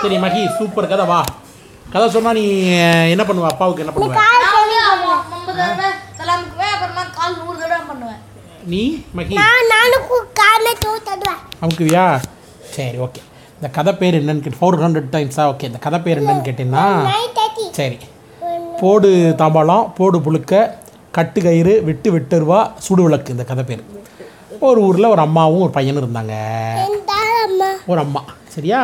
சரி மகி சூப்பர் கதை வா. கதை சொன்னா நீ என்ன பண்ணுவ? அப்பாவுக்கு என்ன பண்ணுவ? நீ மகி. அமுக்குவியா? சரி ஓகே. இந்த கதை பேர் என்னன்னு கேட்டு ஃபோர் ஹண்ட்ரட் டைம்ஸா ஓகே இந்த கதை பேர் என்னன்னு கேட்டீங்கன்னா சரி. போடு தாம்பாளம் போடு புழுக்க கட்டு கயிறு வெட்டு வெட்டருவா சுடு விளக்கு இந்த கதை பேர். ஒரு ஊரில் ஒரு அம்மாவும் ஒரு பையனும் இருந்தாங்க. ஒரு அம்மா சரியா?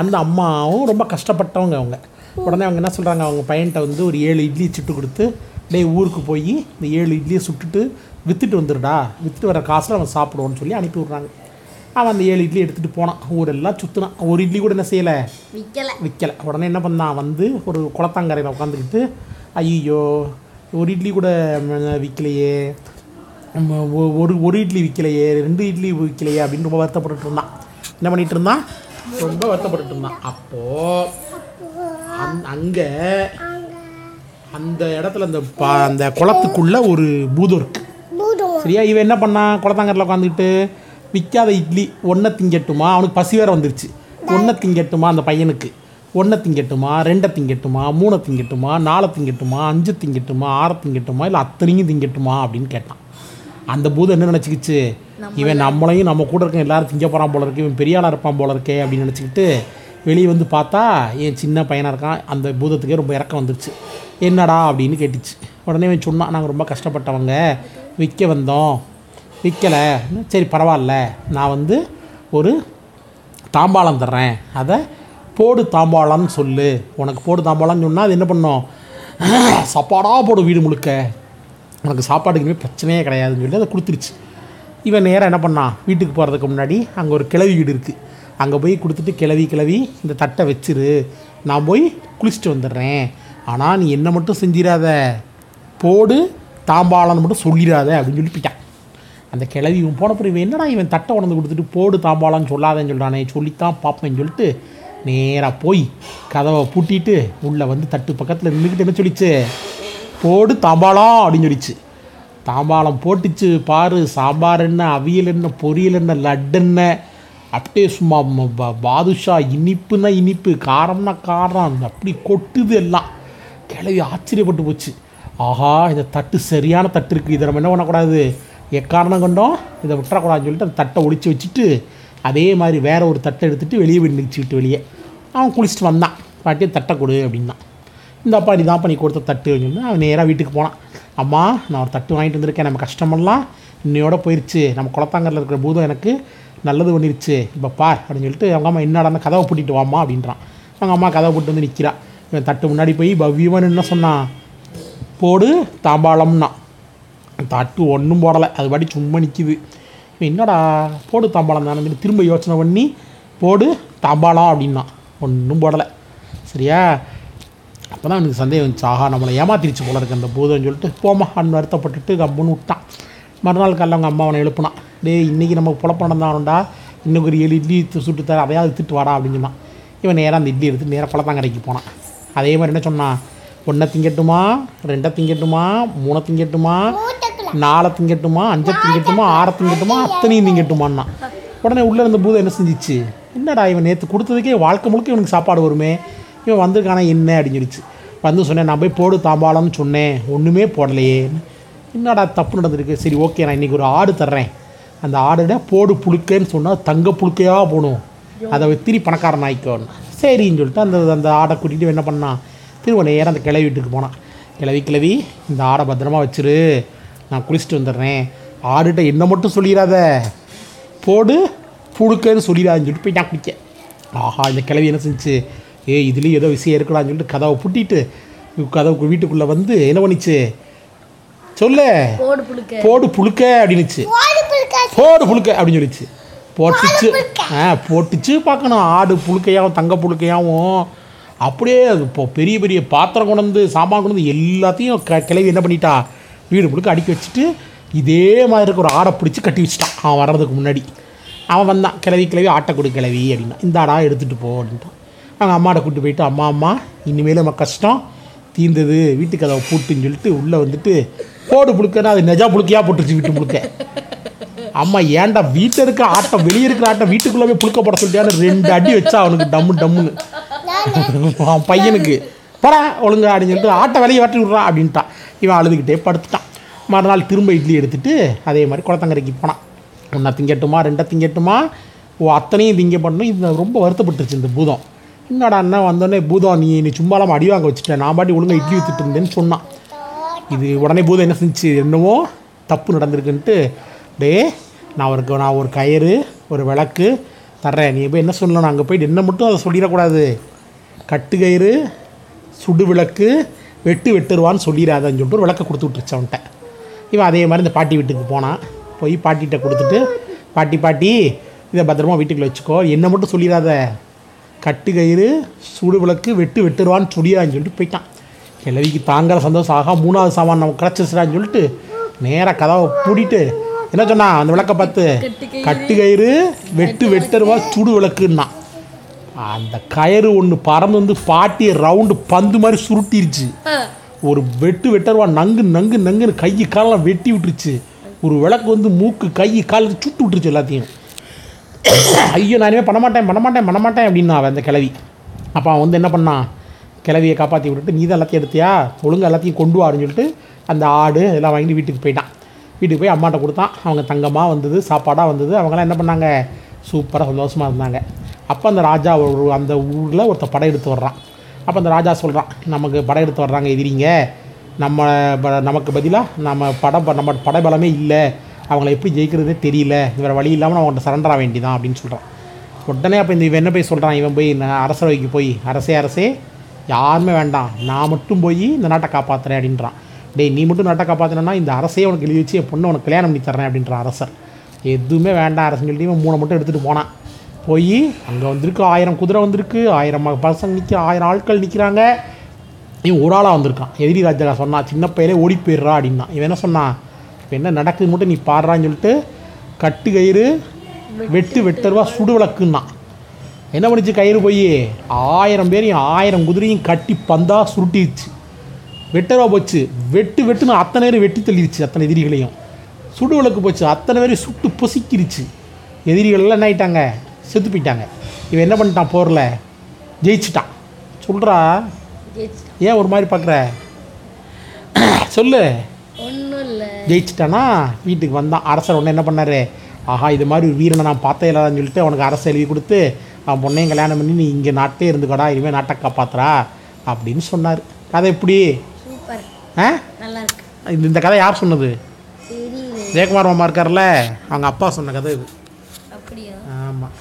அந்த அம்மாவும் ரொம்ப கஷ்டப்பட்டவங்க அவங்க. உடனே அவங்க என்ன சொல்கிறாங்க அவங்க பையன்கிட்ட வந்து ஒரு ஏழு இட்லி சுட்டு கொடுத்து டேய் ஊருக்கு போய் இந்த ஏழு இட்லியை சுட்டுட்டு விற்றுட்டு வந்துடுடா விற்றுட்டு வர காசில் அவன் சாப்பிடுவோன்னு சொல்லி அனுப்பி விட்றாங்க. அவன் அந்த ஏழு இட்லி எடுத்துகிட்டு போனான். ஊரெல்லாம் சுற்றினான் ஒரு இட்லி கூட என்ன செய்யலை? விற்கல விற்கலை உடனே என்ன பண்ணான்? வந்து ஒரு குளத்தாங்கரையில் உட்காந்துக்கிட்டு ஐயோ ஒரு இட்லி கூட விற்கலையே ஒரு ஒரு இட்லி விற்கலையே ரெண்டு இட்லி விற்கலையே அப்படின்னு ரொம்ப வருத்தப்பட்டுட்டு இருந்தான். என்ன பண்ணிட்டு இருந்தான்? ரொம்ப வருத்தப்பட்டுட்டு இருந்தான் அப்போது அந் அங்கே அந்த இடத்துல அந்த பா அந்த குளத்துக்குள்ளே ஒரு பூதம் இருக்குது பூதும். சரியா? இவன் என்ன பண்ணான் குளத்தாங்கரில் உட்காந்துக்கிட்டு விற்காத இட்லி ஒன்றை திங்கட்டுமா? அவனுக்கு பசி வேற வந்துருச்சு. ஒன்றை திங்கட்டுமா அந்த பையனுக்கு? ஒன்றை திங்கட்டுமா? ரெண்டை திங்கட்டுமா? மூணை திங்கட்டுமா? நாலை திங்கட்டுமா? அஞ்சு திங்கட்டுமா? ஆறை திங்கட்டுமா? இல்லை அத்தனையும் திங்கட்டுமா? அப்படின்னு கேட்டான். அந்த பூதம் என்ன நினச்சிக்கிச்சு? இவன் நம்மளையும் நம்ம கூட இருக்க எல்லாரும் திங்க போகிறான் போல இருக்கு. இவன் பெரிய ஆளாக இருப்பான் போல இருக்கே அப்படின்னு நினச்சிக்கிட்டு வெளியே வந்து பார்த்தா என் சின்ன பையனாக இருக்கான். அந்த பூதத்துக்கே ரொம்ப இறக்கம் வந்துருச்சு. என்னடா அப்படின்னு கேட்டுச்சு. உடனே இவன் சொன்னான் நாங்கள் ரொம்ப கஷ்டப்பட்டவங்க. விற்க வந்தோம். விற்கலை சரி பரவாயில்ல. நான் வந்து ஒரு தாம்பாளம் தர்றேன். அதை போடு தாம்பாளம்னு சொல்லு. உனக்கு போடு தாம்பாளம்னு சொன்னால் அது என்ன பண்ணும்? சாப்பாடாக போடும் வீடு முழுக்க. உனக்கு சாப்பாடுக்குமே பிரச்சனையே கிடையாதுன்னு சொல்லி அதை கொடுத்துருச்சு. இவன் நேராக என்ன பண்ணான்? வீட்டுக்கு போகிறதுக்கு முன்னாடி அங்கே ஒரு கிளவி வீடு இருக்குது அங்கே போய் கொடுத்துட்டு கிளவி கிளவி இந்த தட்டை வச்சிரு. நான் போய் குளிச்சுட்டு வந்துடுறேன். ஆனால் நீ என்ன மட்டும் செஞ்சிடாத போடு தாம்பாளம்னு மட்டும் சொல்லிடாத அப்படின்னு சொல்லி போயிட்டான் அந்த கிளவி இவன் போன பிறகு இவன் என்னடா இவன் தட்டை உணர்ந்து கொடுத்துட்டு போடு தாம்பாளம்னு சொல்லாதேன்னு சொல்கிறானே சொல்லித்தான் பார்ப்பேன்னு சொல்லிட்டு நேராக போய் கதவை பூட்டிட்டு உள்ளே வந்து தட்டு பக்கத்தில் நின்றுக்கிட்டு என்ன சொல்லிச்சு? போடு தாம்பாளம் அப்படின்னு சொல்லிச்சு. தாம்பாளம் போட்டுச்சு பாரு சாம்பார் என்ன அவியல் என்ன பொரியல் என்ன லட்டு என்ன? அப்படியே சும்மா பாதுஷா இனிப்புனா இனிப்பு காரம்னா காரம் அப்படி கொட்டுது எல்லாம். கிளவி ஆச்சரியப்பட்டு போச்சு. ஆஹா இந்த தட்டு சரியான தட்டு இருக்குது இதை நம்ம என்ன பண்ணக்கூடாது? எக்காரணம் கொண்டோம்? இதை விட்டுறக்கூடாதுன்னு சொல்லிட்டு அந்த தட்டை ஒழிச்சு வச்சுட்டு அதே மாதிரி வேறு ஒரு தட்டை எடுத்துகிட்டு வெளியே போய் நிறுத்திட்டு வெளியே. அவன் குளிச்சுட்டு வந்தான். பாட்டியே தட்டை கொடு அப்படின்னா. இந்த அப்பா நீ தான் பண்ணி கொடுத்த தட்டு அப்படின்னு சொல்லி அவன் நேராக வீட்டுக்கு போனான். அம்மா நான் ஒரு தட்டு வாங்கிட்டு வந்திருக்கேன் நம்ம கஷ்டமெல்லாம் இன்னையோட போயிடுச்சு நம்ம குளத்தாங்கரில் இருக்கிற பூதம் எனக்கு நல்லது பண்ணிருச்சு. இப்போ பார் அப்படின்னு சொல்லிட்டு அவங்க அம்மா என்னடா அந்த கதவை பூட்டிட்டு வாம்மா அப்படின்றான். அவங்க அம்மா கதவை போட்டு வந்து நிற்கிறா இவன் தட்டு முன்னாடி போய் பவ்யவன் என்ன சொன்னான் போடு தாம்பாளம்னா. தட்டு ஒன்றும் போடலை. அது பாட்டி சும்மா நிற்கிது இவன் என்னடா போடு தாம்பாளம் தானே திரும்ப யோசனை பண்ணி போடு தாம்பாளம் அப்படின்னா. ஒன்றும் போடலை. சரியா? அப்போ தான் எனக்கு சந்தேகம் வந்துச்சு ஆஹா நம்மளை ஏமாத்திருச்சு போல இருக்கு அந்த பூதம்னு சொல்லிட்டு. போமா வருத்தப்பட்டுட்டு கம்முன்னு விட்டான். மறுநாள் காலைல அவங்க அம்மா அவனை எழுப்புனான். டேய் இன்றைக்கி நம்ம குழப்பம் நடந்தானுண்டா இன்னும் ஒரு ஏழு இட்லி சுட்டு தர அதையாவது திட்டு வாடா அப்படின்னு சொன்னான். இவன் நேராக அந்த இட்லி எடுத்து நேராக குளத்தாங்கரைக்கு போனான். அதே மாதிரி என்ன சொன்னான் ஒன்றை திங்கட்டுமா ரெண்டை திங்கட்டுமா மூணை திங்கட்டுமா நாலை திங்கட்டுமா அஞ்சை திங்கட்டுமா ஆறை திங்கட்டுமா அத்தனையும் திங்கட்டுமான்னா உடனே உள்ளே இருந்த பூதம் என்ன செஞ்சிச்சு? என்னடா இவன் நேற்று கொடுத்ததுக்கே வாழ்க்கை முழுக்க இவனுக்கு சாப்பாடு வருமே? இவன் வந்திருக்கானா என்ன அப்படின்னு சொல்லிச்சு. வந்து சொன்னேன் நான் போய் போடு தாம்பாளம்னு சொன்னேன். ஒன்றுமே போடலையே. என்னடா தப்பு நடந்திருக்கு? சரி ஓகே நான் இன்றைக்கி ஒரு ஆடு தர்றேன். அந்த ஆடுட போடு புழுக்கேன்னு சொன்னால் தங்க புழுக்கையாக போகணும் அதை வித்திரி பணக்காரன் ஆயிக்கோன்னு சரின்னு சொல்லிட்டு அந்த அந்த ஆடை கூட்டிகிட்டு என்ன பண்ணான்? திரும்ப நேரம் அந்த கிளவி வீட்டுக்கு போனான். கிளவி கிளவி இந்த ஆடை பத்திரமா வச்சிரு. நான் குளிச்சுட்டு வந்துடுறேன். ஆடுகிட்ட என்ன மட்டும் சொல்லிடாத. போடு புழுக்கன்னு சொல்லிடாதுன்னு சொல்லிட்டு போய் நான் குடிக்க ஆஹா இந்த கிளவி என்ன செஞ்சு ஏ இதுலேயும் ஏதோ விஷயம் இருக்கலாம்னு சொல்லிட்டு கதவை பூட்டிட்டு கதவுக்கு வீட்டுக்குள்ளே வந்து என்ன பண்ணிச்சு? சொல்லு. போடு புழுக்க. போடு புழுக்க அப்படின்னுச்சு. புழுக்க. போடு புழுக்க அப்படின்னு சொல்லிச்சு. போட்டுச்சு. ஆ போட்டுச்சு பார்க்கணும். ஆடு புழுக்கையாகவும் தங்க புழுக்கையாகவும் அப்படியே இப்போ பெரிய பெரிய பாத்திரம் கொண்டு வந்து சாமான் கொண்டு வந்து எல்லாத்தையும் க கிளவி என்ன பண்ணிட்டா? வீடு முழுக்க அடுக்கி வச்சுட்டு இதே மாதிரி இருக்க ஒரு ஆடை பிடிச்சி கட்டி வச்சுட்டான். அவன் வர்றதுக்கு முன்னாடி. அவன் வந்தான். கிளவி கிளவி ஆட்டை கொடு கிளவி அப்படின்னா. இந்த ஆடா எடுத்துகிட்டு போ அப்படின்ட்டான். அவங்க அம்மாட்ட கூப்பிட்டு போயிட்டு அம்மா அம்மா இனிமேல் நம்ம கஷ்டம் தீர்ந்தது. வீட்டு கதவை பூட்டுன்னு சொல்லிட்டு உள்ளே வந்துட்டு போடு புழுக்கன்னா அது நெஜா புழுக்கையாக போட்டுருச்சு வீட்டு முழுக்க அம்மா ஏன்டா வீட்டில் இருக்க ஆட்டம் வெளியே இருக்கிற ஆட்டம் வீட்டுக்குள்ளே போய் புழுக்க போட சொல்லிட்டான்னு ரெண்டு அடி வச்சா அவனுக்கு டம்மு டம்முன்னு. அவன் பையனுக்கு. போடா ஒழுங்கா அப்படின்னு சொல்லிட்டு ஆட்டை வேலையை வாட்டி விட்றான் அப்படின்ட்டான் இவன் அழுதுகிட்டே படுத்துட்டான். மறுநாள் திரும்ப இட்லி எடுத்துட்டு அதே மாதிரி குளத்தங்கரைக்கு போனான். ஒன்றா திங்கட்டுமா? ரெண்டா திங்கட்டுமா? ஓ அத்தனையும் திங்க பண்ணணும். இது ரொம்ப வருத்தப்பட்டுருச்சு இந்த பூதம். என்னடா அண்ணன் வந்தோடனே பூதம் நீ நீ சும்மாலாம் அடி வாங்க வச்சுட்டேன் நான் பாட்டி ஒழுங்காக இட்லி ஊற்றிட்டு இருந்தேன்னு சொன்னான். இது உடனே பூதம் என்ன செஞ்சு என்னவோ தப்பு நடந்திருக்குன்ட்டு டே நான் ஒரு நான் ஒரு கயிறு ஒரு விளக்கு தர்றேன். நீ போய் என்ன சொல்லணும்? அங்கே போயிட்டு என்ன மட்டும் அதை சொல்லிடக்கூடாது. கட்டு கயிறு சுடு விளக்கு வெட்டு வெட்டுருவான்னு சொல்லிடாதன்னு சொல்லிட்டு ஒரு விளக்கை கொடுத்து விட்டுருச்சு அவன்கிட்ட. இவன் அதே மாதிரி இந்த பாட்டி வீட்டுக்கு போனான். போய் பாட்டிகிட்ட கொடுத்துட்டு பாட்டி பாட்டி இதை பத்திரமா வீட்டுக்குள்ளே வச்சுக்கோ. என்ன மட்டும் சொல்லிடாத. கட்டு கயிறு சுடு விளக்கு வெட்டு வெட்டுருவான்னு சொல்லிடான்னு சொல்லிட்டு போயிட்டான். கிழவிக்கு தாங்கிற சந்தோஷம். ஆகா மூணாவது சாமான் நமக்கு கிடச்சிச்சுடான்னு சொல்லிட்டு நேராக கதவை பூட்டிட்டு என்ன சொன்னா அந்த விளக்கை பார்த்து கட்டு கயிறு வெட்டு வெட்டுருவா சுடு விளக்குன்னா அந்த கயிறு ஒன்று பறந்து வந்து பாட்டியை ரவுண்டு பந்து மாதிரி சுருட்டிருச்சு. ஒரு வெட்டு வெட்டருவா நங்கு நங்கு நங்குன்னு கை காலெல்லாம் வெட்டி விட்டுருச்சு. ஒரு விளக்கு வந்து மூக்கு கை கால் சுட்டு விட்டுருச்சு எல்லாத்தையும். ஐயோ நான் இனிமேல் பண்ண மாட்டேன் பண்ண மாட்டேன் பண்ண மாட்டேன் அப்படின்னா அவன் அந்த கிளவி அப்போ அவன் வந்து என்ன பண்ணான் கிளவியை காப்பாற்றி விட்டுட்டு நீ தான் எல்லாத்தையும் எடுத்தியா? ஒழுங்காக எல்லாத்தையும் கொண்டு வாருன்னு சொல்லிட்டு அந்த ஆடு இதெல்லாம் வாங்கிட்டு வீட்டுக்கு போயிட்டான். வீட்டுக்கு போய் அம்மாட்ட கொடுத்தான். அவங்க தங்கமாக வந்தது சாப்பாடாக வந்தது. அவங்களாம் என்ன பண்ணாங்க? சூப்பராக சந்தோஷமாக இருந்தாங்க. அப்போ அந்த ராஜா ஒரு அந்த ஊரில் ஒருத்த படம் எடுத்து வர்றான். அப்போ அந்த ராஜா சொல்கிறான் நமக்கு படம் எடுத்து வர்றாங்க எதிரிங்க. நம்ம ப- நமக்கு பதிலாக நம்ம படம் நம்ம படைபலமே இல்லை. அவங்கள எப்படி ஜெயிக்கிறதே தெரியல. வேறு வழி இல்லாமல் அவங்கள்ட்ட சரண்டர் ஆக வேண்டியதான் அப்படின்னு சொல்கிறான் உடனே அப்போ இந்த இவன் என்ன போய் சொல்கிறான் இவன் போய் நான் அரசவைக்கு போய் அரசே அரசே யாருமே வேண்டாம். நான் மட்டும் போய் இந்த நாட்டை காப்பாற்றுறேன் அப்படின்றான். டேய் நீ மட்டும் நாட்டை காப்பாற்றினா இந்த அரசே உனக்கு எழுதி வச்சு என் பொண்ணை உனக்கு கல்யாணம் பண்ணி தரேன் அப்படின்ற அரசர். எதுவுமே வேண்டாம் அரசன் சொல்லிட்டு இவன் மூணை மட்டும் எடுத்துகிட்டு போனான். போய் அங்கே வந்திருக்கு ஆயிரம் குதிரை வந்திருக்கு ஆயிரம் பசங்க நிற்க ஆயிரம் ஆட்கள் நிற்கிறாங்க இவன் ஒரு ஆளாக வந்திருக்கான். எதிரி ராஜா சொன்னான் சின்ன பையலே ஓடி போயிடுறா அப்படின்னா. இவன் என்ன சொன்னான்? இப்போ என்ன நடக்குது மட்டும் நீ பாடுறான்னு சொல்லிட்டு கட்டு கயிறு வெட்டு வெட்டருவா சுடு விளக்குன்னா. என்ன பண்ணிச்சு கயிறு போய்? ஆயிரம் பேரையும் ஆயிரம் குதிரையும் கட்டி பந்தா சுருட்டிடுச்சு வெட்டருவா போச்சு. வெட்டு வெட்டுன்னு அத்தனை பேரும் வெட்டி தள்ளிடுச்சு அத்தனை எதிரிகளையும். சுடு விளக்கு போச்சு. அத்தனை பேரையும் சுட்டு பொசிக்கிருச்சு. எதிரிகள் எல்லாம் என்ன ஆயிட்டாங்க? செத்து போயிட்டாங்க. இவன் என்ன பண்ணிட்டான்? போரில். ஜெயிச்சிட்டான். சொல்கிறா ஏன் ஒரு மாதிரி பார்க்குற சொல்லு. ஜெயிச்சிட்டானா? வீட்டுக்கு வந்தான். அரசர் உடனே என்ன பண்ணாரு? ஆஹா இது மாதிரி ஒரு வீரனை நான் பார்த்தே இல்லாதான்னு சொல்லிட்டு அவனுக்கு அரசு எழுதி கொடுத்து அவன் பொண்ணையும் கல்யாணம் பண்ணி நீ இங்கே நாட்டே இருந்துக்கடா இனிமேல் நாட்டை காப்பாத்துறா அப்படின்னு சொன்னார். கதை எப்படி? ஆ? இருக்கு இந்த கதை யார் சொன்னது? ஜெயக்குமார் மாமா இருக்கார்ல அவங்க அப்பா சொன்ன கதை இது. ஆமாம்